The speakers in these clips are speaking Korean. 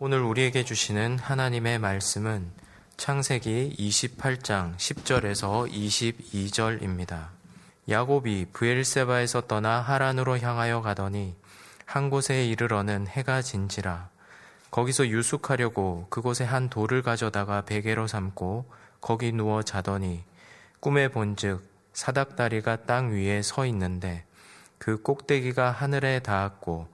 오늘 우리에게 주시는 하나님의 말씀은 창세기 28장 10절에서 22절입니다. 야곱이 브엘세바에서 떠나 하란으로 향하여 가더니 한 곳에 이르러는 해가 진지라 거기서 유숙하려고 그곳에 한 돌을 가져다가 베개로 삼고 거기 누워 자더니 꿈에 본즉 사닥다리가 땅 위에 서 있는데 그 꼭대기가 하늘에 닿았고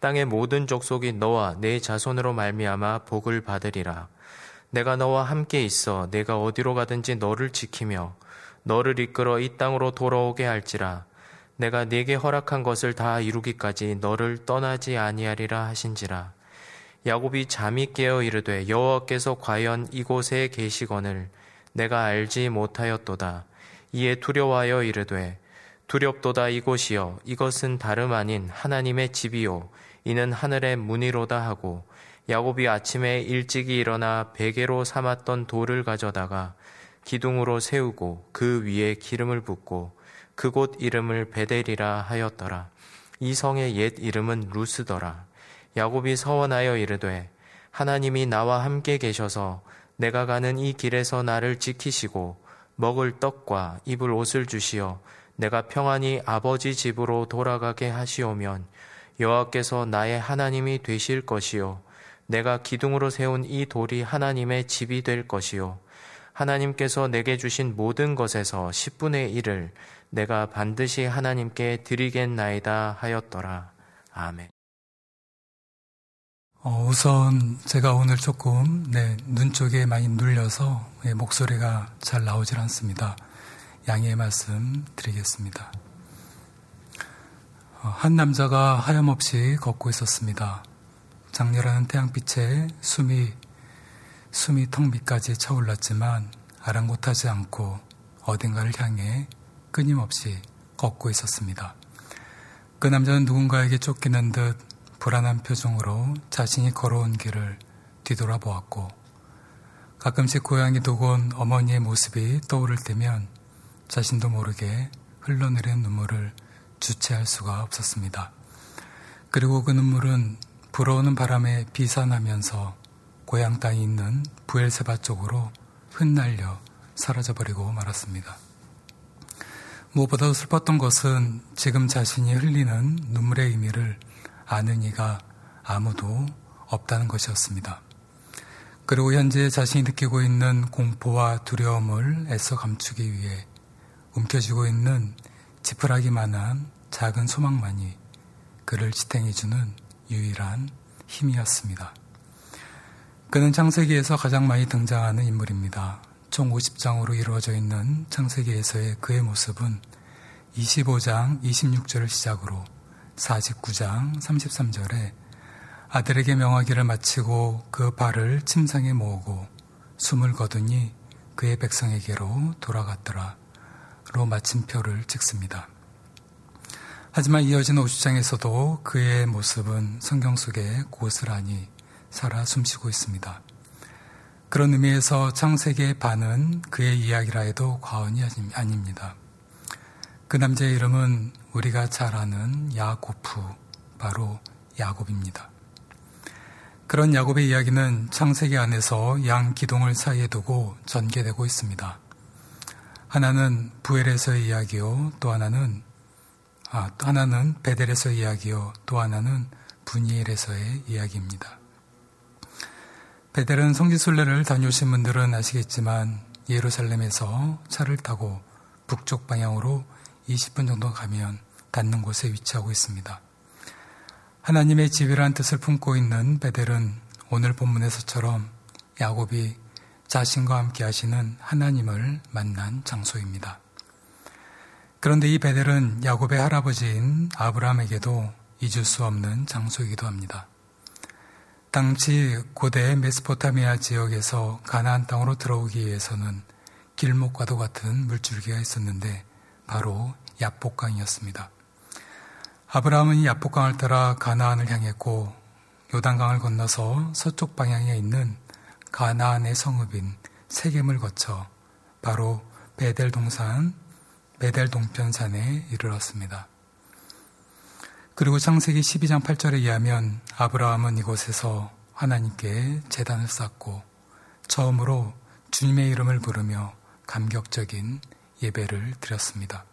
땅의 모든 족속이 너와 내 자손으로 말미암아 복을 받으리라. 내가 너와 함께 있어 내가 어디로 가든지 너를 지키며 너를 이끌어 이 땅으로 돌아오게 할지라. 내가 네게 허락한 것을 다 이루기까지 너를 떠나지 아니하리라 하신지라. 야곱이 잠이 깨어 이르되 여호와께서 과연 이곳에 계시거늘 내가 알지 못하였도다. 이에 두려워하여 이르되 두렵도다 이곳이여 이것은 다름 아닌 하나님의 집이요 이는 하늘의 문이로다 하고 야곱이 아침에 일찍이 일어나 베개로 삼았던 돌을 가져다가 기둥으로 세우고 그 위에 기름을 붓고 그곳 이름을 베델이라 하였더라. 이 성의 옛 이름은 루스더라. 야곱이 서원하여 이르되 하나님이 나와 함께 계셔서 내가 가는 이 길에서 나를 지키시고 먹을 떡과 입을 옷을 주시어 내가 평안히 아버지 집으로 돌아가게 하시오면 여호와께서 나의 하나님이 되실 것이요 내가 기둥으로 세운 이 돌이 하나님의 집이 될 것이요 하나님께서 내게 주신 모든 것에서 10분의 1을 내가 반드시 하나님께 드리겠나이다 하였더라. 아멘. 어, 우선 제가 오늘 조금 네, 눈 쪽에 많이 눌려서 네, 목소리가 잘 나오질 않습니다. 양해의 말씀 드리겠습니다. 어, 한 남자가 하염없이 걷고 있었습니다. 장렬한 태양빛에 숨이 숨이 턱 밑까지 차올랐지만 아랑곳하지 않고 어딘가를 향해 끊임없이 걷고 있었습니다. 그 남자는 누군가에게 쫓기는 듯 불안한 표정으로 자신이 걸어온 길을 뒤돌아보았고 가끔씩 두고 온 어머니의 모습이 떠오를 때면 자신도 모르게 흘러내리는 눈물을 주체할 수가 없었습니다. 그리고 그 눈물은 불어오는 바람에 비산하면서 고향 땅이 있는 부엘세바 쪽으로 흩날려 사라져버리고 말았습니다. 무엇보다 슬펐던 것은 지금 자신이 흘리는 눈물의 의미를 아는 이가 아무도 없다는 것이었습니다. 그리고 현재 자신이 느끼고 있는 공포와 두려움을 애써 감추기 위해 움켜쥐고 있는 지푸라기만한 작은 소망만이 그를 지탱해주는 유일한 힘이었습니다. 그는 창세기에서 가장 많이 등장하는 인물입니다. 총 50장으로 이루어져 있는 창세기에서의 그의 모습은 25장 26절을 시작으로 49장 33절에 아들에게 명하기를 마치고 그 발을 침상에 모으고 숨을 거두니 그의 백성에게로 돌아갔더라. 로 마침표를 찍습니다. 하지만 이어진 50장에서도 그의 모습은 성경 속에 고스란히 살아 숨쉬고 있습니다. 그런 의미에서 창세기의 반은 그의 이야기라 해도 과언이 아닙니다. 그 남자의 이름은 우리가 잘 아는 야고프, 바로 야곱입니다. 그런 야곱의 이야기는 창세기 안에서 양 기둥을 사이에 두고 전개되고 있습니다. 하나는 부엘에서의 이야기요, 또 하나는 아, 또 하나는 베델에서의 이야기요, 또 하나는 분이엘에서의 이야기입니다. 베델은 성지순례를 다녀오신 분들은 아시겠지만 예루살렘에서 차를 타고 북쪽 방향으로 20분 정도 가면 닿는 곳에 위치하고 있습니다. 하나님의 집이란 뜻을 품고 있는 베델은 오늘 본문에서처럼 야곱이 자신과 함께 하시는 하나님을 만난 장소입니다. 그런데 이 베델은 야곱의 할아버지인 아브라함에게도 잊을 수 없는 장소이기도 합니다. 당시 고대 메스포타미아 지역에서 가나안 땅으로 들어오기 위해서는 길목과도 같은 물줄기가 있었는데 바로 야복강이었습니다. 아브라함은 이 야복강을 따라 가나안을 향했고 요단강을 건너서 서쪽 방향에 있는 가나안의 성읍인 세겜을 거쳐 바로 베델 동산, 베델 동편산에 이르렀습니다. 그리고 창세기 12장 8절에 의하면 아브라함은 이곳에서 하나님께 재단을 쌓고 처음으로 주님의 이름을 부르며 감격적인 예배를 드렸습니다.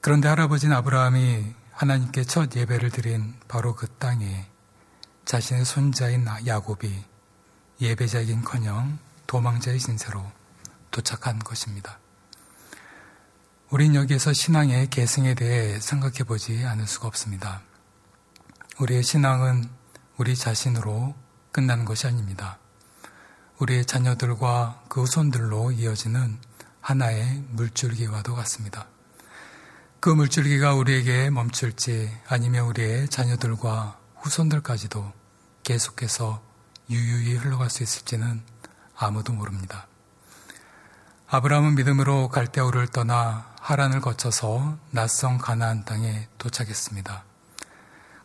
그런데 할아버진 아브라함이 하나님께 첫 예배를 드린 바로 그 땅에 자신의 손자인 야곱이 예배자이긴커녕 도망자의 신세로 도착한 것입니다. 우린 여기에서 신앙의 계승에 대해 생각해 보지 않을 수가 없습니다. 우리의 신앙은 우리 자신으로 끝나는 것이 아닙니다. 우리의 자녀들과 그 후손들로 이어지는 하나의 물줄기와도 같습니다. 그 물줄기가 우리에게 멈출지 아니면 우리의 자녀들과 후손들까지도 계속해서 유유히 흘러갈 수 있을지는 아무도 모릅니다. 아브라함은 믿음으로 갈대우를 떠나 하란을 거쳐서 낯선 가나안 땅에 도착했습니다.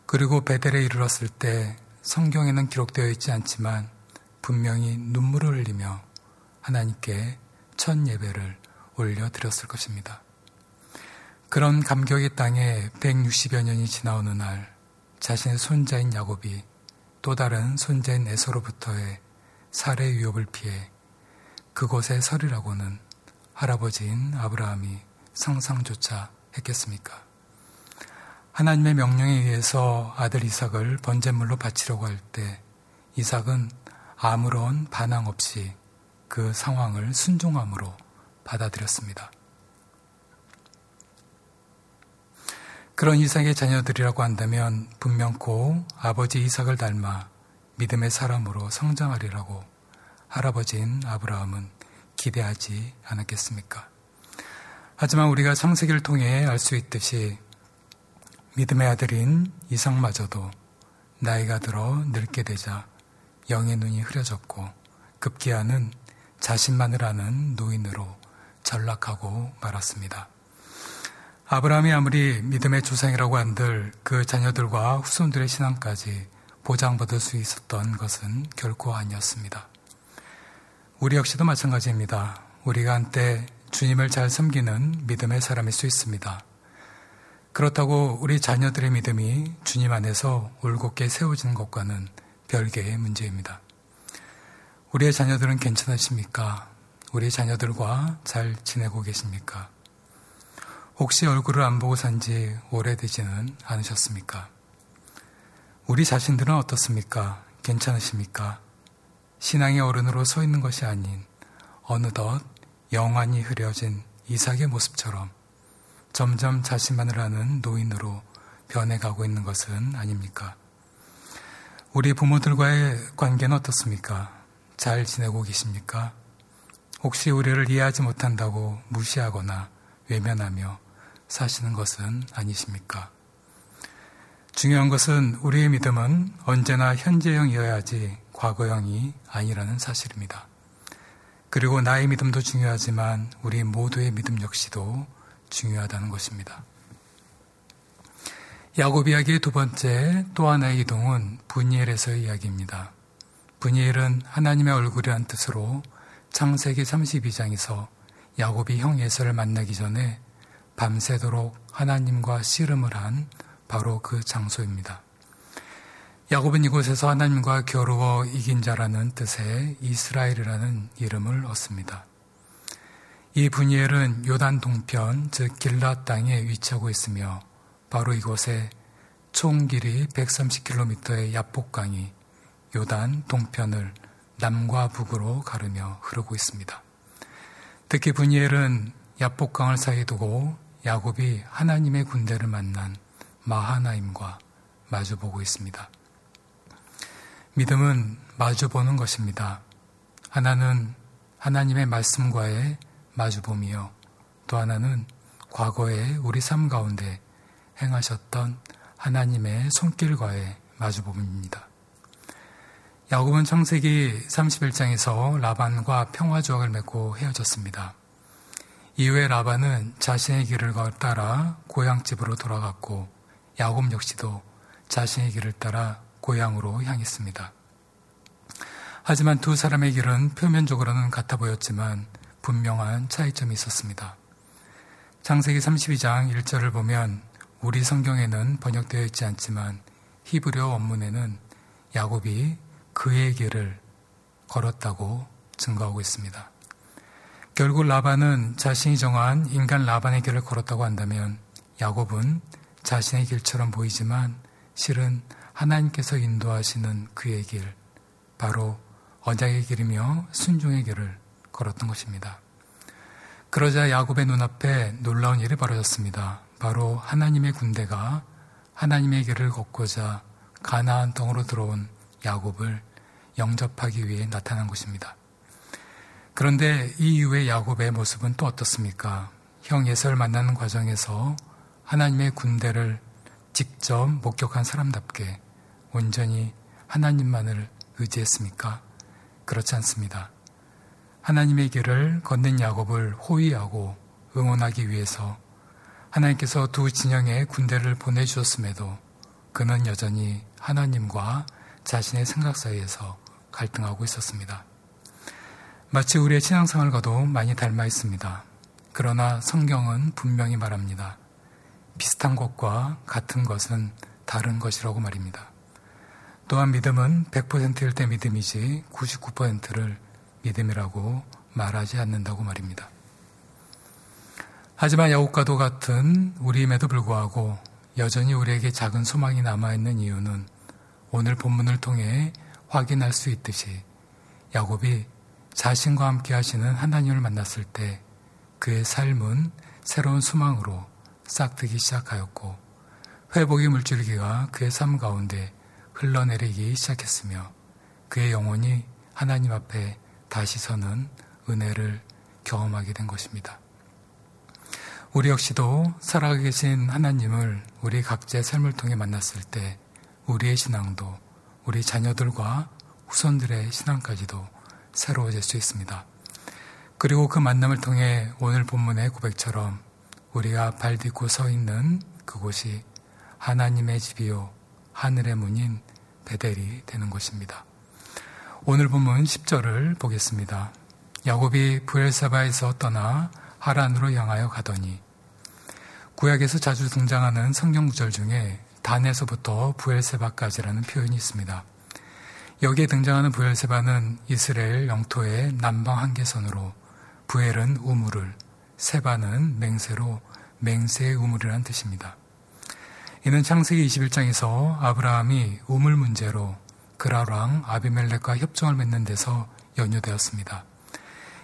그리고 베델에 이르렀을 때 성경에는 기록되어 있지 않지만 분명히 눈물을 흘리며 하나님께 첫 예배를 올려드렸을 것입니다. 그런 감격의 땅에 160여 년이 지나오는 날 자신의 손자인 야곱이 또 다른 손자인 에서로부터의 살해 위협을 피해 그곳에 설이라고는 할아버지인 아브라함이 상상조차 했겠습니까? 하나님의 명령에 의해서 아들 이삭을 번제물로 바치려고 할 때 이삭은 아무런 반항 없이 그 상황을 순종함으로 받아들였습니다. 그런 이삭의 자녀들이라고 한다면 분명코 아버지 이삭을 닮아 믿음의 사람으로 성장하리라고 할아버지인 아브라함은 기대하지 않았겠습니까? 하지만 우리가 창세기를 통해 알 수 있듯이 믿음의 아들인 이삭마저도 나이가 들어 늙게 되자 영의 눈이 흐려졌고 급기야는 자신만을 아는 노인으로 전락하고 말았습니다. 아브라함이 아무리 믿음의 조상이라고 한들 그 자녀들과 후손들의 신앙까지 보장받을 수 있었던 것은 결코 아니었습니다. 우리 역시도 마찬가지입니다. 우리가 한때 주님을 잘 섬기는 믿음의 사람일 수 있습니다. 그렇다고 우리 자녀들의 믿음이 주님 안에서 올곧게 세워지는 것과는 별개의 문제입니다. 우리의 자녀들은 괜찮으십니까? 우리 자녀들과 잘 지내고 계십니까? 혹시 얼굴을 안 보고 산 지 오래되지는 않으셨습니까? 우리 자신들은 어떻습니까? 괜찮으십니까? 신앙의 어른으로 서 있는 것이 아닌 어느덧 영환이 흐려진 이삭의 모습처럼 점점 자신만을 아는 노인으로 변해가고 있는 것은 아닙니까? 우리 부모들과의 관계는 어떻습니까? 잘 지내고 계십니까? 혹시 우리를 이해하지 못한다고 무시하거나 외면하며 사시는 것은 아니십니까? 중요한 것은 우리의 믿음은 언제나 현재형이어야지 과거형이 아니라는 사실입니다. 그리고 나의 믿음도 중요하지만 우리 모두의 믿음 역시도 중요하다는 것입니다. 야곱 이야기의 두 번째 또 하나의 이동은 분이엘에서의 이야기입니다. 분이엘은 하나님의 얼굴이란 뜻으로 창세기 32장에서 야곱이 형 예서를 만나기 전에 밤새도록 하나님과 씨름을 한 바로 그 장소입니다. 야곱은 이곳에서 하나님과 겨루어 이긴 자라는 뜻의 이스라엘이라는 이름을 얻습니다. 이 분이엘은 요단 동편, 즉 길라 땅에 위치하고 있으며 바로 이곳에 총 길이 130km의 야복강이 요단 동편을 남과 북으로 가르며 흐르고 있습니다. 특히 분이엘은 야복강을 사이에 두고 야곱이 하나님의 군대를 만난 마하나임과 마주보고 있습니다. 믿음은 마주보는 것입니다. 하나는 하나님의 말씀과의 마주봄이요. 또 하나는 과거에 우리 삶 가운데 행하셨던 하나님의 손길과의 마주봄입니다. 야곱은 창세기 31장에서 라반과 평화 조약을 맺고 헤어졌습니다. 이후에 라반은 자신의 길을 따라 고향집으로 돌아갔고 야곱 역시도 자신의 길을 따라 고향으로 향했습니다. 하지만 두 사람의 길은 표면적으로는 같아 보였지만 분명한 차이점이 있었습니다. 창세기 32장 1절을 보면 우리 성경에는 번역되어 있지 않지만 히브리어 원문에는 야곱이 그의 길을 걸었다고 증거하고 있습니다. 결국 라반은 자신이 정한 인간 라반의 길을 걸었다고 한다면 야곱은 자신의 길처럼 보이지만 실은 하나님께서 인도하시는 그의 길, 바로 언약의 길이며 순종의 길을 걸었던 것입니다. 그러자 야곱의 눈앞에 놀라운 일이 벌어졌습니다. 바로 하나님의 군대가 하나님의 길을 걷고자 가나안 땅으로 들어온 야곱을 영접하기 위해 나타난 것입니다. 그런데 이 이후의 야곱의 모습은 또 어떻습니까? 형 예서를 만나는 과정에서 하나님의 군대를 직접 목격한 사람답게 온전히 하나님만을 의지했습니까? 그렇지 않습니다. 하나님의 길을 걷는 야곱을 호위하고 응원하기 위해서 하나님께서 두 진영의 군대를 보내주셨음에도 그는 여전히 하나님과 자신의 생각 사이에서 갈등하고 있었습니다. 마치 우리의 신앙생활과도 많이 닮아 있습니다. 그러나 성경은 분명히 말합니다. 비슷한 것과 같은 것은 다른 것이라고 말입니다. 또한 믿음은 100%일 때 믿음이지 99%를 믿음이라고 말하지 않는다고 말입니다. 하지만 야곱과도 같은 우리임에도 불구하고 여전히 우리에게 작은 소망이 남아있는 이유는 오늘 본문을 통해 확인할 수 있듯이 야곱이 자신과 함께 하시는 하나님을 만났을 때 그의 삶은 새로운 소망으로 싹트기 시작하였고 회복의 물줄기가 그의 삶 가운데 흘러내리기 시작했으며 그의 영혼이 하나님 앞에 다시 서는 은혜를 경험하게 된 것입니다. 우리 역시도 살아가 계신 하나님을 우리 각자의 삶을 통해 만났을 때 우리의 신앙도 우리 자녀들과 후손들의 신앙까지도 새로워질 수 있습니다. 그리고 그 만남을 통해 오늘 본문의 고백처럼 우리가 발 딛고 서 있는 그곳이 하나님의 집이요 하늘의 문인 베델이 되는 것입니다. 오늘 본문 10절을 보겠습니다. 야곱이 부엘사바에서 떠나 하란으로 향하여 가더니 구약에서 자주 등장하는 성경 구절 중에 단에서부터 부엘세바까지라는 표현이 있습니다. 여기에 등장하는 부엘세바는 이스라엘 영토의 남방 한계선으로 부엘은 우물을, 세바는 맹세로 맹세의 우물이라는 뜻입니다. 이는 창세기 21장에서 아브라함이 우물 문제로 그라랑 아비멜렉과 협정을 맺는 데서 연유되었습니다.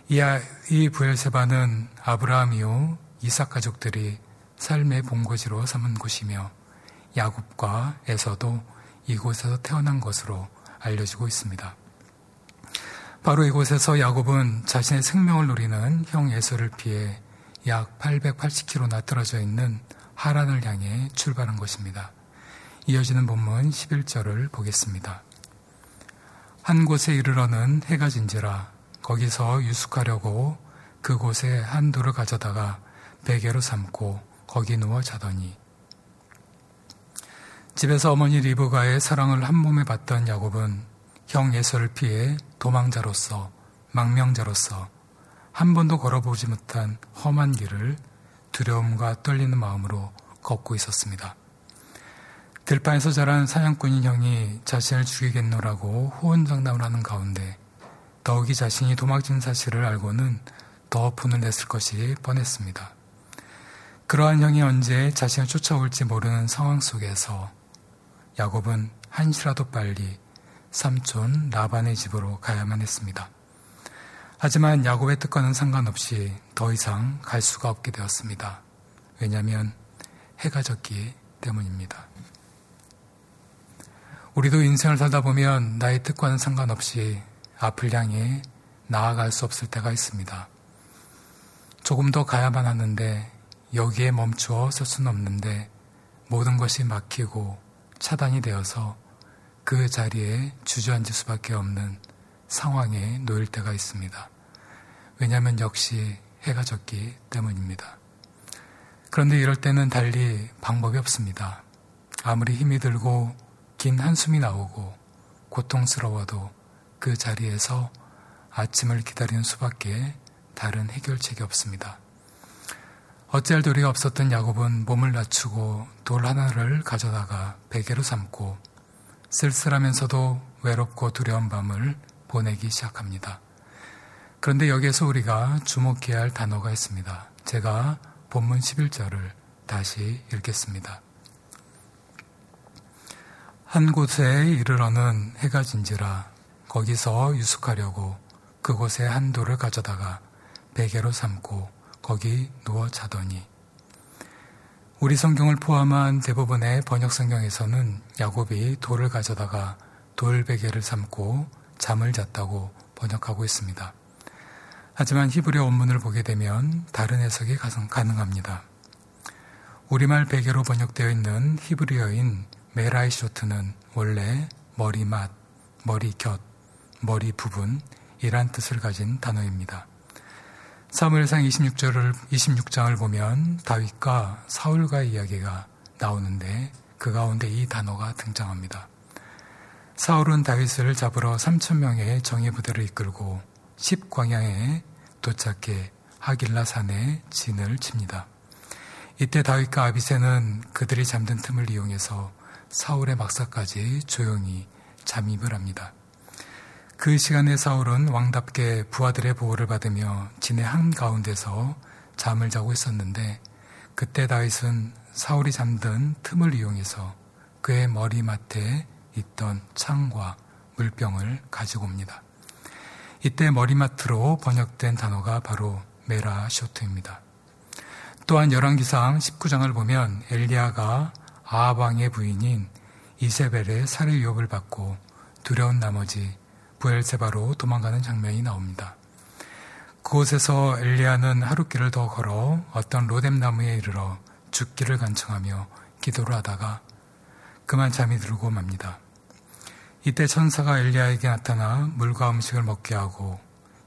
이, 아, 이 부엘세바는 아브라함 이후 이삭 가족들이 삶의 본거지로 삼은 곳이며 야곱과 에서도 이곳에서 태어난 것으로 알려지고 있습니다. 바로 이곳에서 야곱은 자신의 생명을 노리는 형 에서를 피해 약 880km나 떨어져 있는 하란을 향해 출발한 것입니다. 이어지는 본문 11절을 보겠습니다. 한 곳에 이르러는 해가 진지라 거기서 유숙하려고 그곳에 한도를 가져다가 베개로 삼고 거기 누워 자더니 집에서 어머니 리브가의 사랑을 한 몸에 받던 야곱은 형 예서를 피해 도망자로서 망명자로서 한 번도 걸어보지 못한 험한 길을 두려움과 떨리는 마음으로 걷고 있었습니다. 들판에서 자란 사냥꾼인 형이 자신을 죽이겠노라고 호언장담을 하는 가운데 더욱이 자신이 도망친 사실을 알고는 더 분을 냈을 것이 뻔했습니다. 그러한 형이 언제 자신을 쫓아올지 모르는 상황 속에서 야곱은 한시라도 빨리 삼촌 라반의 집으로 가야만 했습니다. 하지만 야곱의 뜻과는 상관없이 더 이상 갈 수가 없게 되었습니다. 왜냐하면 해가 졌기 때문입니다. 우리도 인생을 살다 보면 나의 뜻과는 상관없이 앞을 향해 나아갈 수 없을 때가 있습니다. 조금 더 가야만 하는데 여기에 멈추어 설 수는 없는데 모든 것이 막히고 차단이 되어서 그 자리에 주저앉을 수밖에 없는 상황에 놓일 때가 있습니다. 왜냐하면 역시 해가 졌기 때문입니다. 그런데 이럴 때는 달리 방법이 없습니다. 아무리 힘이 들고 긴 한숨이 나오고 고통스러워도 그 자리에서 아침을 기다리는 수밖에 다른 해결책이 없습니다. 어찌할 도리가 없었던 야곱은 몸을 낮추고 돌 하나를 가져다가 베개로 삼고 쓸쓸하면서도 외롭고 두려운 밤을 보내기 시작합니다. 그런데 여기에서 우리가 주목해야 할 단어가 있습니다. 제가 본문 11절을 다시 읽겠습니다. 한 곳에 이르러는 해가 진지라 거기서 유숙하려고 그곳에 한 돌을 가져다가 베개로 삼고 거기 누워 자더니 우리 성경을 포함한 대부분의 번역 성경에서는 야곱이 돌을 가져다가 돌베개를 삼고 잠을 잤다고 번역하고 있습니다. 하지만 히브리어 원문을 보게 되면 다른 해석이 가능합니다. 우리말 베개로 번역되어 있는 히브리어인 메라이쇼트는 원래 머리맛, 머리곁, 머리 부분이란 뜻을 가진 단어입니다. 사무엘상 26절을 26장을 보면 다윗과 사울과의 이야기가 나오는데 그 가운데 이 단어가 등장합니다. 사울은 다윗을 잡으러 3천 명의 정예 부대를 이끌고 10광야에 도착해 하길라 산에 진을 칩니다. 이때 다윗과 아비세는 그들이 잠든 틈을 이용해서 사울의 막사까지 조용히 잠입을 합니다. 그 시간에 사울은 왕답게 부하들의 보호를 받으며 진의 한가운데서 잠을 자고 있었는데 그때 다윗은 사울이 잠든 틈을 이용해서 그의 머리맡에 있던 창과 물병을 가지고 옵니다. 이때 머리맡으로 번역된 단어가 바로 메라 쇼트입니다. 또한 열왕기상 19장을 보면 엘리야가 아합 왕의 부인인 이세벨의 살해 유혹을 받고 두려운 나머지 부엘세바로 도망가는 장면이 나옵니다. 그곳에서 엘리야는 하루길을 더 걸어 어떤 로뎀 나무에 이르러 죽기를 간청하며 기도를 하다가 그만 잠이 들고 맙니다. 이때 천사가 엘리야에게 나타나 물과 음식을 먹게 하고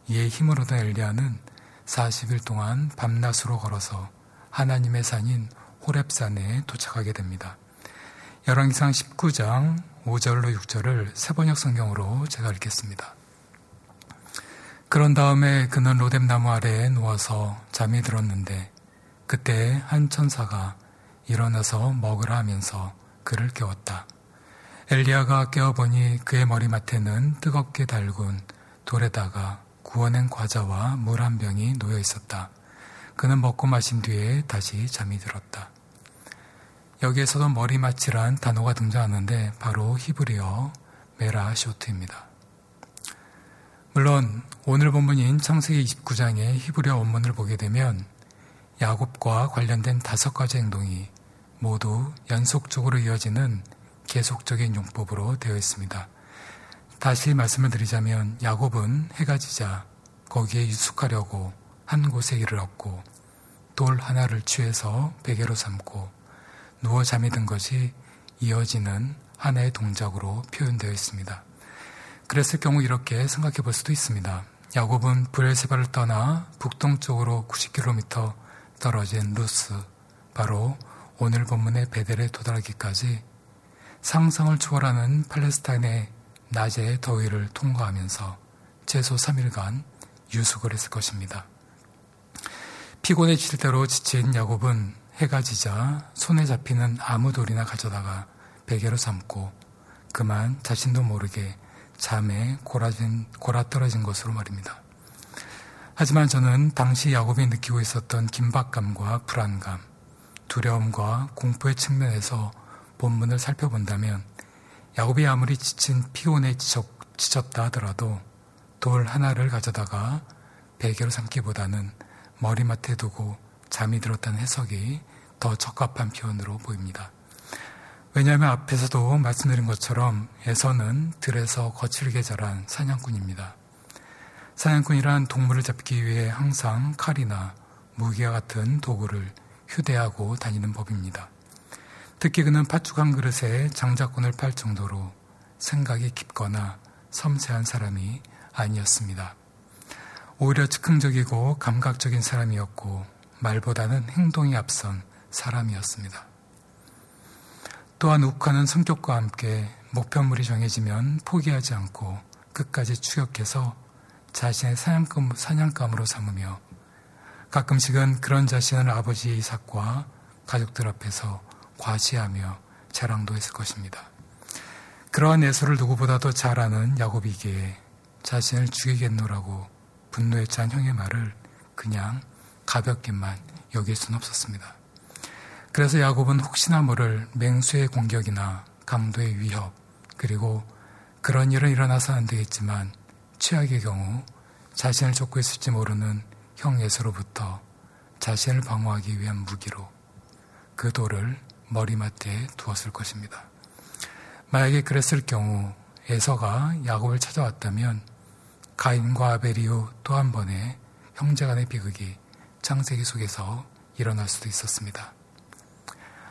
이에 힘을 얻은 엘리야는 40일 동안 밤낮으로 걸어서 하나님의 산인 호랩산에 도착하게 됩니다. 열왕기상 19장 5절로 6절을 세번역 성경으로 제가 읽겠습니다. 그런 다음에 그는 로뎀 나무 아래에 누워서 잠이 들었는데 그때 한 천사가 일어나서 먹으라 하면서 그를 깨웠다. 엘리야가 깨어보니 그의 머리맡에는 뜨겁게 달군 돌에다가 구워낸 과자와 물 한 병이 놓여 있었다. 그는 먹고 마신 뒤에 다시 잠이 들었다. 여기에서도 머리맡이란 단어가 등장하는데 바로 히브리어 메라 쇼트입니다. 물론 오늘 본문인 창세기 29장의 히브리어 원문을 보게 되면 야곱과 관련된 다섯 가지 행동이 모두 연속적으로 이어지는 계속적인 용법으로 되어 있습니다. 다시 말씀을 드리자면 야곱은 해가 지자 거기에 유숙하려고 한 곳에 이르렀고 돌 하나를 취해서 베개로 삼고 누워 잠이 든 것이 이어지는 하나의 동작으로 표현되어 있습니다. 그랬을 경우 이렇게 생각해 볼 수도 있습니다. 야곱은 브엘세바를 떠나 북동쪽으로 90km 떨어진 루스, 바로 오늘 본문의 베델에 도달하기까지 상상을 초월하는 팔레스타인의 낮의 더위를 통과하면서 최소 3일간 유숙을 했을 것입니다. 피곤해질 대로 지친 야곱은 해가 지자 손에 잡히는 아무 돌이나 가져다가 베개로 삼고 그만 자신도 모르게 잠에 골아진, 골아떨어진 것으로 말입니다. 하지만 저는 당시 야곱이 느끼고 있었던 긴박감과 불안감, 두려움과 공포의 측면에서 본문을 살펴본다면 야곱이 아무리 지친 피곤에 지쳤, 지쳤다 하더라도 돌 하나를 가져다가 베개로 삼기보다는 머리맡에 두고 잠이 들었다는 해석이 더 적합한 표현으로 보입니다. 왜냐하면 앞에서도 말씀드린 것처럼 에서는 들에서 거칠게 자란 사냥꾼입니다. 사냥꾼이란 동물을 잡기 위해 항상 칼이나 무기와 같은 도구를 휴대하고 다니는 법입니다. 특히 그는 팥죽 한 그릇에 장자꾼을 팔 정도로 생각이 깊거나 섬세한 사람이 아니었습니다. 오히려 즉흥적이고 감각적인 사람이었고 말보다는 행동이 앞선 사람이었습니다. 또한 욱하는 성격과 함께 목표물이 정해지면 포기하지 않고 끝까지 추격해서 자신의 사냥감, 사냥감으로 삼으며 가끔씩은 그런 자신을 아버지 이삭과 가족들 앞에서 과시하며 자랑도 했을 것입니다. 그러한 예서를 누구보다도 잘 아는 야곱이기에 자신을 죽이겠노라고 분노에 찬 형의 말을 그냥 가볍게만 여길 수는 없었습니다. 그래서 야곱은 혹시나 모를 맹수의 공격이나 강도의 위협, 그리고 그런 일은 일어나서 안 되겠지만 최악의 경우 자신을 쫓고 있을지 모르는 형 예서로부터 자신을 방어하기 위한 무기로 그 돌을 머리맡에 두었을 것입니다. 만약에 그랬을 경우 에서가 야곱을 찾아왔다면 가인과 아벨 이후 또 한 번의 형제간의 비극이 창세기 속에서 일어날 수도 있었습니다.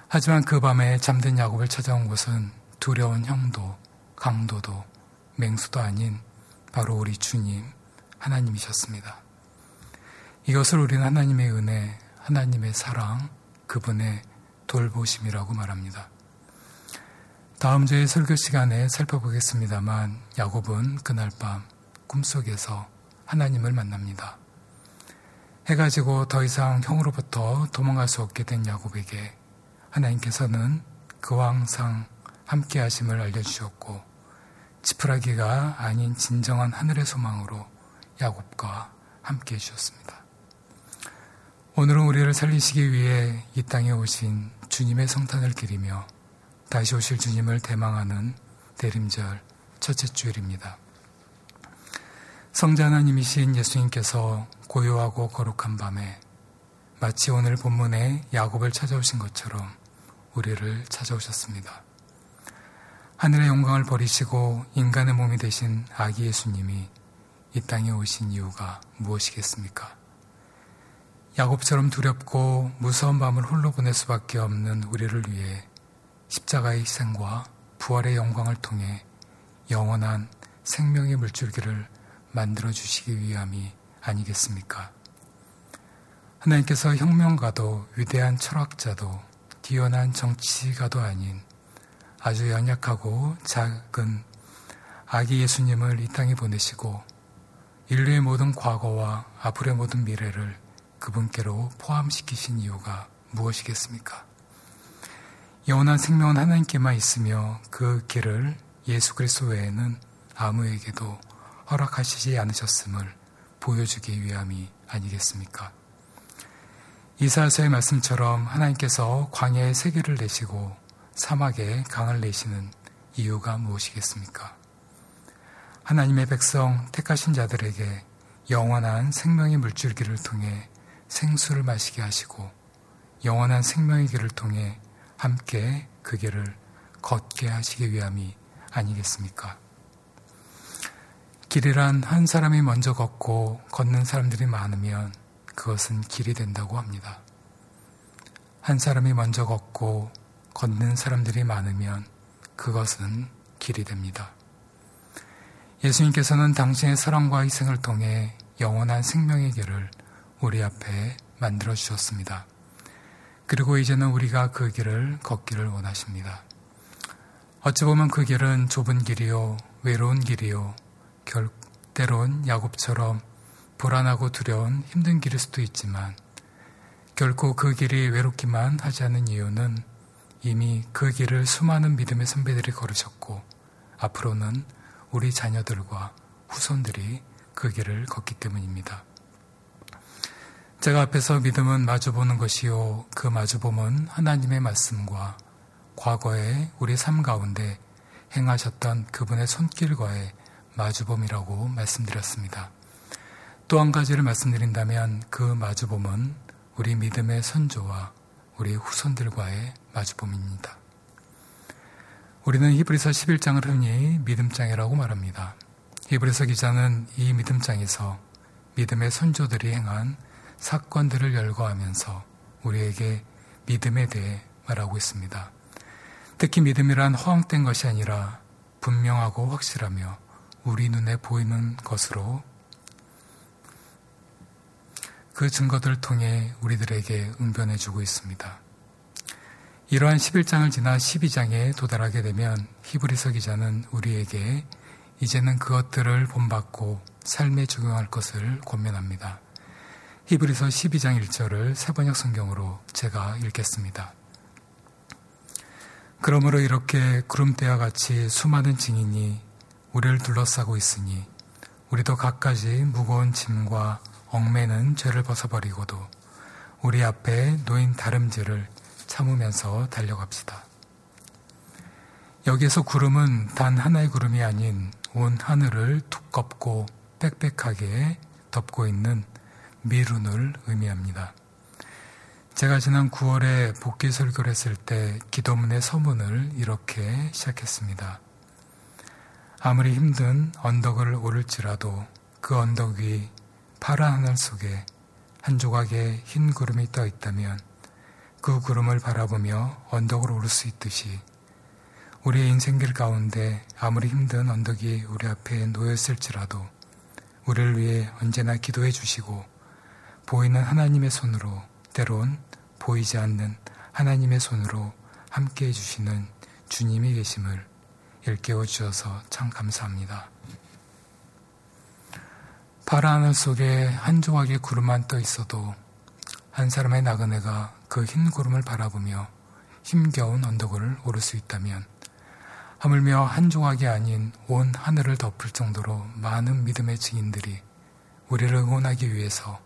하지만 그 밤에 잠든 야곱을 찾아온 곳은 두려운 형도 강도도 맹수도 아닌 바로 우리 주님 하나님이셨습니다. 이것을 우리는 하나님의 은혜, 하나님의 사랑, 그분의 돌보심이라고 말합니다. 다음 주의 설교 시간에 살펴보겠습니다만 야곱은 그날 밤 꿈속에서 하나님을 만납니다. 해가 지고 더 이상 형으로부터 도망갈 수 없게 된 야곱에게 하나님께서는 그와 항상 함께 하심을 알려주셨고 지푸라기가 아닌 진정한 하늘의 소망으로 야곱과 함께 해주셨습니다. 오늘은 우리를 살리시기 위해 이 땅에 오신 주님의 성탄을 기리며 다시 오실 주님을 대망하는 대림절 첫째 주일입니다. 성자 하나님이신 예수님께서 고요하고 거룩한 밤에 마치 오늘 본문에 야곱을 찾아오신 것처럼 우리를 찾아오셨습니다. 하늘의 영광을 버리시고 인간의 몸이 되신 아기 예수님이 이 땅에 오신 이유가 무엇이겠습니까? 야곱처럼 두렵고 무서운 밤을 홀로 보낼 수밖에 없는 우리를 위해 십자가의 희생과 부활의 영광을 통해 영원한 생명의 물줄기를 만들어 주시기 위함이 아니겠습니까? 하나님께서 혁명가도 위대한 철학자도 뛰어난 정치가도 아닌 아주 연약하고 작은 아기 예수님을 이 땅에 보내시고 인류의 모든 과거와 앞으로의 모든 미래를 그분께로 포함시키신 이유가 무엇이겠습니까? 영원한 생명은 하나님께만 있으며 그 길을 예수 그리스도 외에는 아무에게도 허락하시지 않으셨음을 보여주기 위함이 아니겠습니까? 이사야서의 말씀처럼 하나님께서 광야에 세계를 내시고 사막에 강을 내시는 이유가 무엇이겠습니까? 하나님의 백성 택하신 자들에게 영원한 생명의 물줄기를 통해 생수를 마시게 하시고 영원한 생명의 길을 통해 함께 그 길을 걷게 하시기 위함이 아니겠습니까? 길이란 한 사람이 먼저 걷고 걷는 사람들이 많으면 그것은 길이 된다고 합니다. 한 사람이 먼저 걷고 걷는 사람들이 많으면 그것은 길이 됩니다. 예수님께서는 당신의 사랑과 희생을 통해 영원한 생명의 길을 우리 앞에 만들어 주셨습니다. 그리고 이제는 우리가 그 길을 걷기를 원하십니다. 어찌 보면 그 길은 좁은 길이요, 외로운 길이요, 결, 때론 야곱처럼 불안하고 두려운 힘든 길일 수도 있지만 결코 그 길이 외롭기만 하지 않은 이유는 이미 그 길을 수많은 믿음의 선배들이 걸으셨고 앞으로는 우리 자녀들과 후손들이 그 길을 걷기 때문입니다. 제가 앞에서 믿음은 마주보는 것이요. 그 마주봄은 하나님의 말씀과 과거에 우리 삶 가운데 행하셨던 그분의 손길과의 마주봄이라고 말씀드렸습니다. 또 한 가지를 말씀드린다면 그 마주봄은 우리 믿음의 선조와 우리 후손들과의 마주봄입니다. 우리는 히브리서 11장을 흔히 믿음장이라고 말합니다. 히브리서 기자는 이 믿음장에서 믿음의 선조들이 행한 사건들을 열거하면서 우리에게 믿음에 대해 말하고 있습니다. 특히 믿음이란 허황된 것이 아니라 분명하고 확실하며 우리 눈에 보이는 것으로 그 증거들을 통해 우리들에게 응변해 주고 있습니다. 이러한 11장을 지나 12장에 도달하게 되면 히브리서 기자는 우리에게 이제는 그것들을 본받고 삶에 적용할 것을 권면합니다. 히브리서 12장 1절을 세번역 성경으로 제가 읽겠습니다. 그러므로 이렇게 구름대와 같이 수많은 증인이 우리를 둘러싸고 있으니 우리도 갖가지 무거운 짐과 얽매는 죄를 벗어버리고도 우리 앞에 놓인 다름질을 참으면서 달려갑시다. 여기에서 구름은 단 하나의 구름이 아닌 온 하늘을 두껍고 빽빽하게 덮고 있는 미룬을 의미합니다. 제가 지난 9월에 복귀 설교를 했을 때 기도문의 서문을 이렇게 시작했습니다. 아무리 힘든 언덕을 오를지라도 그 언덕 위 파란 하늘 속에 한 조각의 흰 구름이 떠 있다면 그 구름을 바라보며 언덕을 오를 수 있듯이 우리의 인생길 가운데 아무리 힘든 언덕이 우리 앞에 놓였을지라도 우리를 위해 언제나 기도해 주시고 보이는 하나님의 손으로 때론 보이지 않는 하나님의 손으로 함께 해주시는 주님이 계심을 일깨워 주셔서 참 감사합니다. 파란 하늘 속에 한 조각의 구름만 떠 있어도 한 사람의 나그네가 그 흰 구름을 바라보며 힘겨운 언덕을 오를 수 있다면 하물며 한 조각이 아닌 온 하늘을 덮을 정도로 많은 믿음의 증인들이 우리를 응원하기 위해서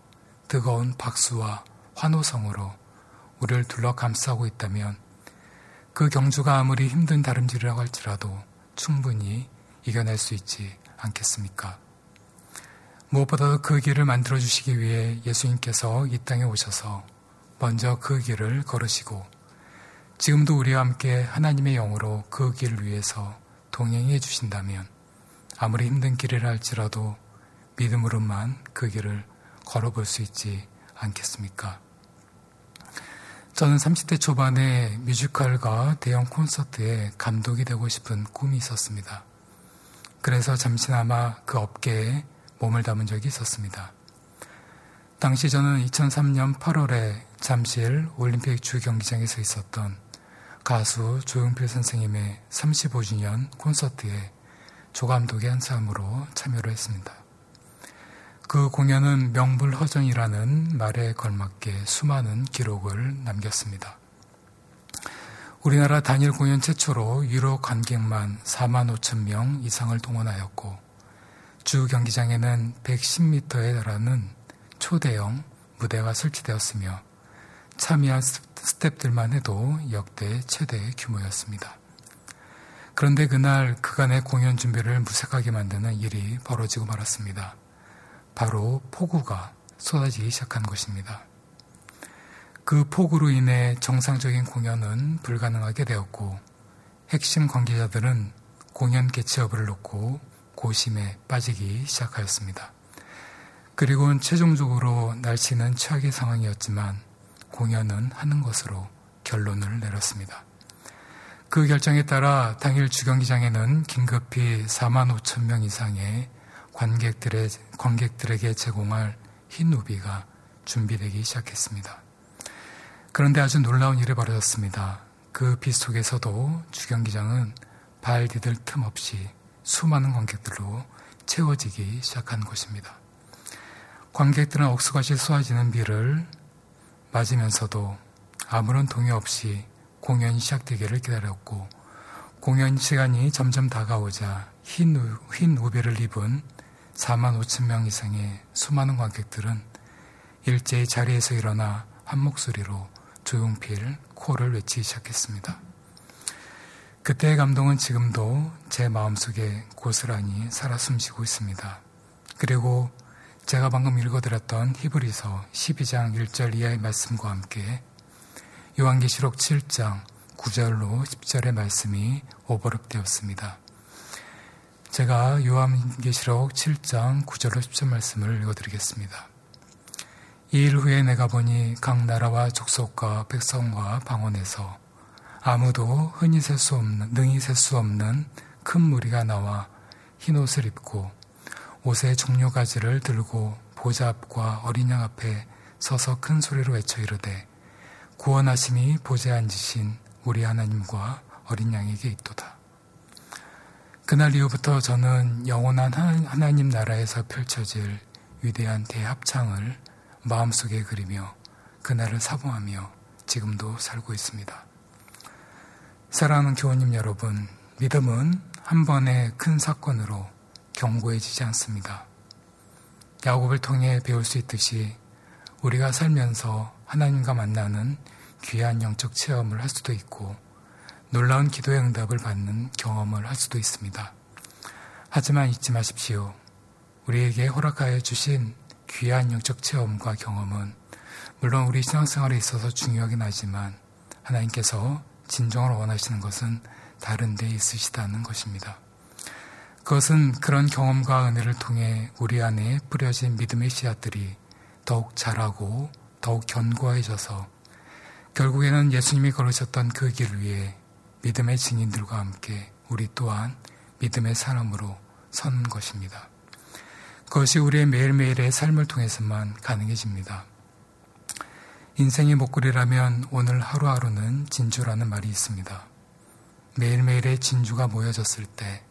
뜨거운 박수와 환호성으로 우리를 둘러 감싸고 있다면 그 경주가 아무리 힘든 다름질이라고 할지라도 충분히 이겨낼 수 있지 않겠습니까? 무엇보다도 그 길을 만들어 주시기 위해 예수님께서 이 땅에 오셔서 먼저 그 길을 걸으시고 지금도 우리와 함께 하나님의 영으로 그 길을 위해서 동행해 주신다면 아무리 힘든 길이라 할지라도 믿음으로만 그 길을 걸어볼 수 있지 않겠습니까? 저는 30대 초반에 뮤지컬과 대형 콘서트에 감독이 되고 싶은 꿈이 있었습니다. 그래서 잠시나마 그 업계에 몸을 담은 적이 있었습니다. 당시 저는 2003년 8월에 잠실 올림픽 주경기장에서 있었던 가수 조용필 선생님의 35주년 콘서트에 조감독의 한 사람으로 참여를 했습니다. 그 공연은 명불허전이라는 말에 걸맞게 수많은 기록을 남겼습니다. 우리나라 단일 공연 최초로 유로 관객만 4만 5천 명 이상을 동원하였고 주 경기장에는 110m에 달하는 초대형 무대가 설치되었으며 참여한 스탭들만 해도 역대 최대 규모였습니다. 그런데 그날 그간의 공연 준비를 무색하게 만드는 일이 벌어지고 말았습니다. 바로 폭우가 쏟아지기 시작한 것입니다. 그 폭우로 인해 정상적인 공연은 불가능하게 되었고 핵심 관계자들은 공연 개최 여부를 놓고 고심에 빠지기 시작하였습니다. 그리고 최종적으로 날씨는 최악의 상황이었지만 공연은 하는 것으로 결론을 내렸습니다. 그 결정에 따라 당일 주경기장에는 긴급히 4만 5천 명 이상의 관객들의, 관객들에게 제공할 흰 우비가 준비되기 시작했습니다. 그런데 아주 놀라운 일이 벌어졌습니다. 그 빛 속에서도 주경기장은 발 디딜 틈 없이 수많은 관객들로 채워지기 시작한 것입니다. 관객들은 억수같이 쏟아지는 비를 맞으면서도 아무런 동요 없이 공연이 시작되기를 기다렸고 공연 시간이 점점 다가오자 흰, 흰 우비를 입은 4만 5천 명 이상의 수많은 관객들은 일제히 자리에서 일어나 한 목소리로 조용필 코를 외치기 시작했습니다. 그때의 감동은 지금도 제 마음속에 고스란히 살아 숨쉬고 있습니다. 그리고 제가 방금 읽어드렸던 히브리서 12장 1절 이하의 말씀과 함께 요한계시록 7장 9절로 10절의 말씀이 오버랩되었습니다. 제가 요한계시록 7장 9절로 10절 말씀을 읽어드리겠습니다. 이 일 후에 내가 보니 각 나라와 족속과 백성과 방언에서 아무도 흔히 셀 수 없는, 능히 셀 수 없는 큰 무리가 나와 흰 옷을 입고 옷의 종려가지를 들고 보좌 앞과 어린 양 앞에 서서 큰 소리로 외쳐 이르되 구원하심이 보좌에 앉으신 우리 하나님과 어린 양에게 있도다. 그날 이후부터 저는 영원한 하나님 나라에서 펼쳐질 위대한 대합창을 마음속에 그리며 그날을 사모하며 지금도 살고 있습니다. 사랑하는 교우님 여러분, 믿음은 한 번의 큰 사건으로 견고해지지 않습니다. 야곱을 통해 배울 수 있듯이 우리가 살면서 하나님과 만나는 귀한 영적 체험을 할 수도 있고 놀라운 기도의 응답을 받는 경험을 할 수도 있습니다. 하지만 잊지 마십시오. 우리에게 허락하여 주신 귀한 영적 체험과 경험은 물론 우리 신앙생활에 있어서 중요하긴 하지만 하나님께서 진정을 원하시는 것은 다른 데 있으시다는 것입니다. 그것은 그런 경험과 은혜를 통해 우리 안에 뿌려진 믿음의 씨앗들이 더욱 자라고 더욱 견고해져서 결국에는 예수님이 걸으셨던 그 길을 위해 믿음의 증인들과 함께 우리 또한 믿음의 사람으로 서는 것입니다. 그것이 우리의 매일매일의 삶을 통해서만 가능해집니다. 인생의 목걸이라면 오늘 하루하루는 진주라는 말이 있습니다. 매일매일의 진주가 모여졌을 때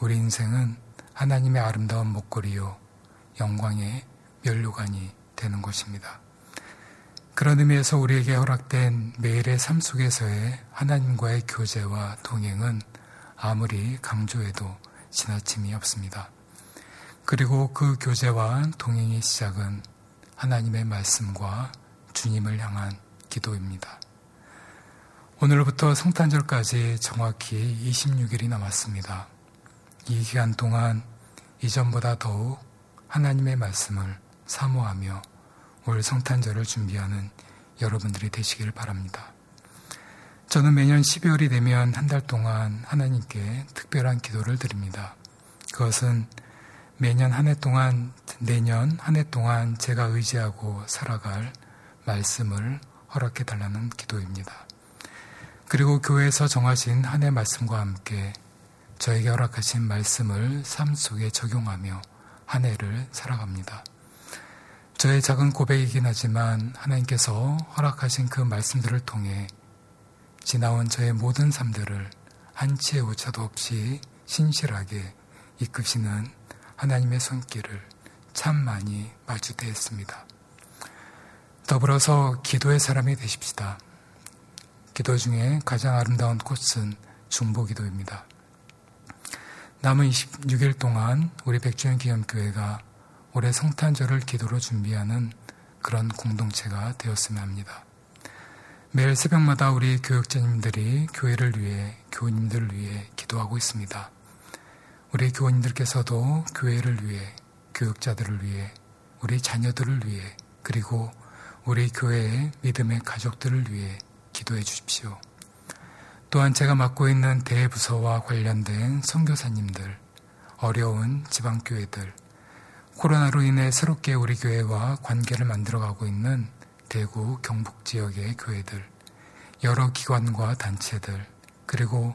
우리 인생은 하나님의 아름다운 목걸이요 영광의 면류관이 되는 것입니다. 그런 의미에서 우리에게 허락된 매일의 삶 속에서의 하나님과의 교제와 동행은 아무리 강조해도 지나침이 없습니다. 그리고 그 교제와 동행의 시작은 하나님의 말씀과 주님을 향한 기도입니다. 오늘부터 성탄절까지 정확히 26일이 남았습니다. 이 기간 동안 이전보다 더욱 하나님의 말씀을 사모하며 올 성탄절을 준비하는 여러분들이 되시길 바랍니다. 저는 매년 12월이 되면 한 달 동안 하나님께 특별한 기도를 드립니다. 그것은 매년 한 해 동안, 내년 한 해 동안 제가 의지하고 살아갈 말씀을 허락해 달라는 기도입니다. 그리고 교회에서 정하신 한 해 말씀과 함께 저에게 허락하신 말씀을 삶 속에 적용하며 한 해를 살아갑니다. 저의 작은 고백이긴 하지만 하나님께서 허락하신 그 말씀들을 통해 지나온 저의 모든 삶들을 한치의 오차도 없이 신실하게 이끄시는 하나님의 손길을 참 많이 마주대했습니다. 더불어서 기도의 사람이 되십시다. 기도 중에 가장 아름다운 꽃은 중보 기도입니다. 남은 26일 동안 우리 백주현 기념교회가 올해 성탄절을 기도로 준비하는 그런 공동체가 되었으면 합니다. 매일 새벽마다 우리 교육자님들이 교회를 위해, 교우님들을 위해 기도하고 있습니다. 우리 교우님들께서도 교회를 위해, 교육자들을 위해, 우리 자녀들을 위해, 그리고 우리 교회의 믿음의 가족들을 위해 기도해 주십시오. 또한 제가 맡고 있는 대부서와 관련된 선교사님들, 어려운 지방교회들, 코로나로 인해 새롭게 우리 교회와 관계를 만들어가고 있는 대구 경북 지역의 교회들, 여러 기관과 단체들, 그리고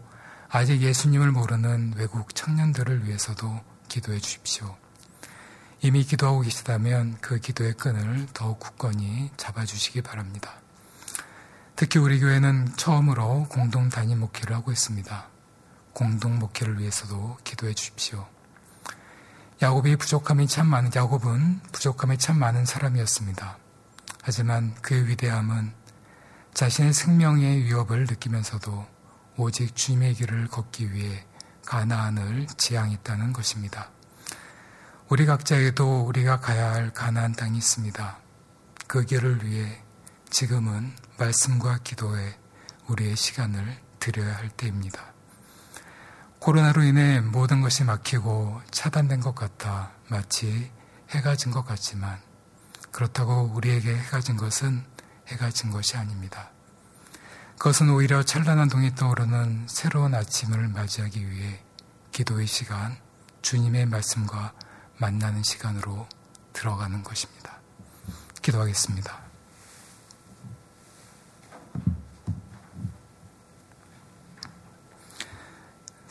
아직 예수님을 모르는 외국 청년들을 위해서도 기도해 주십시오. 이미 기도하고 계시다면 그 기도의 끈을 더욱 굳건히 잡아주시기 바랍니다. 특히 우리 교회는 처음으로 공동 단임 목회를 하고 있습니다. 공동 목회를 위해서도 기도해 주십시오. 야곱이 부족함이 참 많은 야곱은 부족함이 참 많은 사람이었습니다. 하지만 그의 위대함은 자신의 생명의 위협을 느끼면서도 오직 주님의 길을 걷기 위해 가나안을 지향했다는 것입니다. 우리 각자에도 우리가 가야 할 가나안 땅이 있습니다. 그 길을 위해 지금은 말씀과 기도에 우리의 시간을 드려야 할 때입니다. 코로나로 인해 모든 것이 막히고 차단된 것 같아 마치 해가 진 것 같지만 그렇다고 우리에게 해가 진 것은 해가 진 것이 아닙니다. 그것은 오히려 찬란한 동이 떠오르는 새로운 아침을 맞이하기 위해 기도의 시간, 주님의 말씀과 만나는 시간으로 들어가는 것입니다. 기도하겠습니다.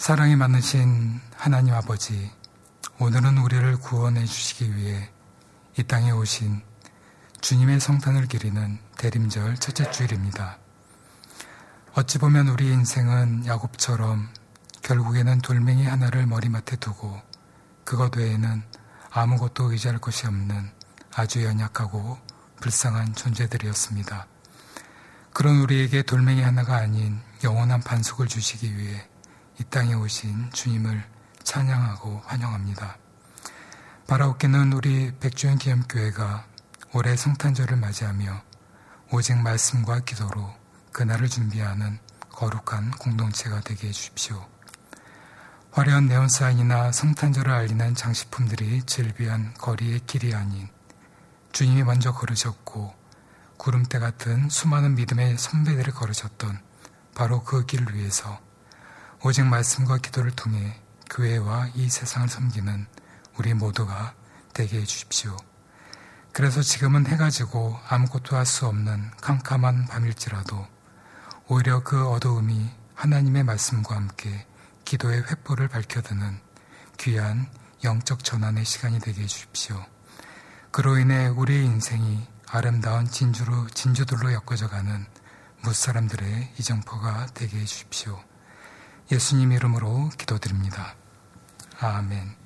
사랑이 많으신 하나님 아버지, 오늘은 우리를 구원해 주시기 위해 이 땅에 오신 주님의 성탄을 기리는 대림절 첫째 주일입니다. 어찌 보면 우리 인생은 야곱처럼 결국에는 돌멩이 하나를 머리맡에 두고 그것 외에는 아무것도 의지할 것이 없는 아주 연약하고 불쌍한 존재들이었습니다. 그런 우리에게 돌멩이 하나가 아닌 영원한 반석을 주시기 위해 이 땅에 오신 주님을 찬양하고 환영합니다. 바라옵기는 우리 백주연 기념교회가 올해 성탄절을 맞이하며 오직 말씀과 기도로 그날을 준비하는 거룩한 공동체가 되게 해주십시오. 화려한 네온사인이나 성탄절을 알리는 장식품들이 즐비한 거리의 길이 아닌 주님이 먼저 걸으셨고 구름대 같은 수많은 믿음의 선배들이 걸으셨던 바로 그 길을 위해서 오직 말씀과 기도를 통해 교회와 이 세상을 섬기는 우리 모두가 되게 해주십시오. 그래서 지금은 해가 지고 아무것도 할 수 없는 캄캄한 밤일지라도 오히려 그 어두움이 하나님의 말씀과 함께 기도의 횃불을 밝혀드는 귀한 영적 전환의 시간이 되게 해주십시오. 그로 인해 우리의 인생이 아름다운 진주로, 진주들로 엮어져 가는 무사람들의 이정포가 되게 해주십시오. 예수님 이름으로 기도드립니다. 아멘.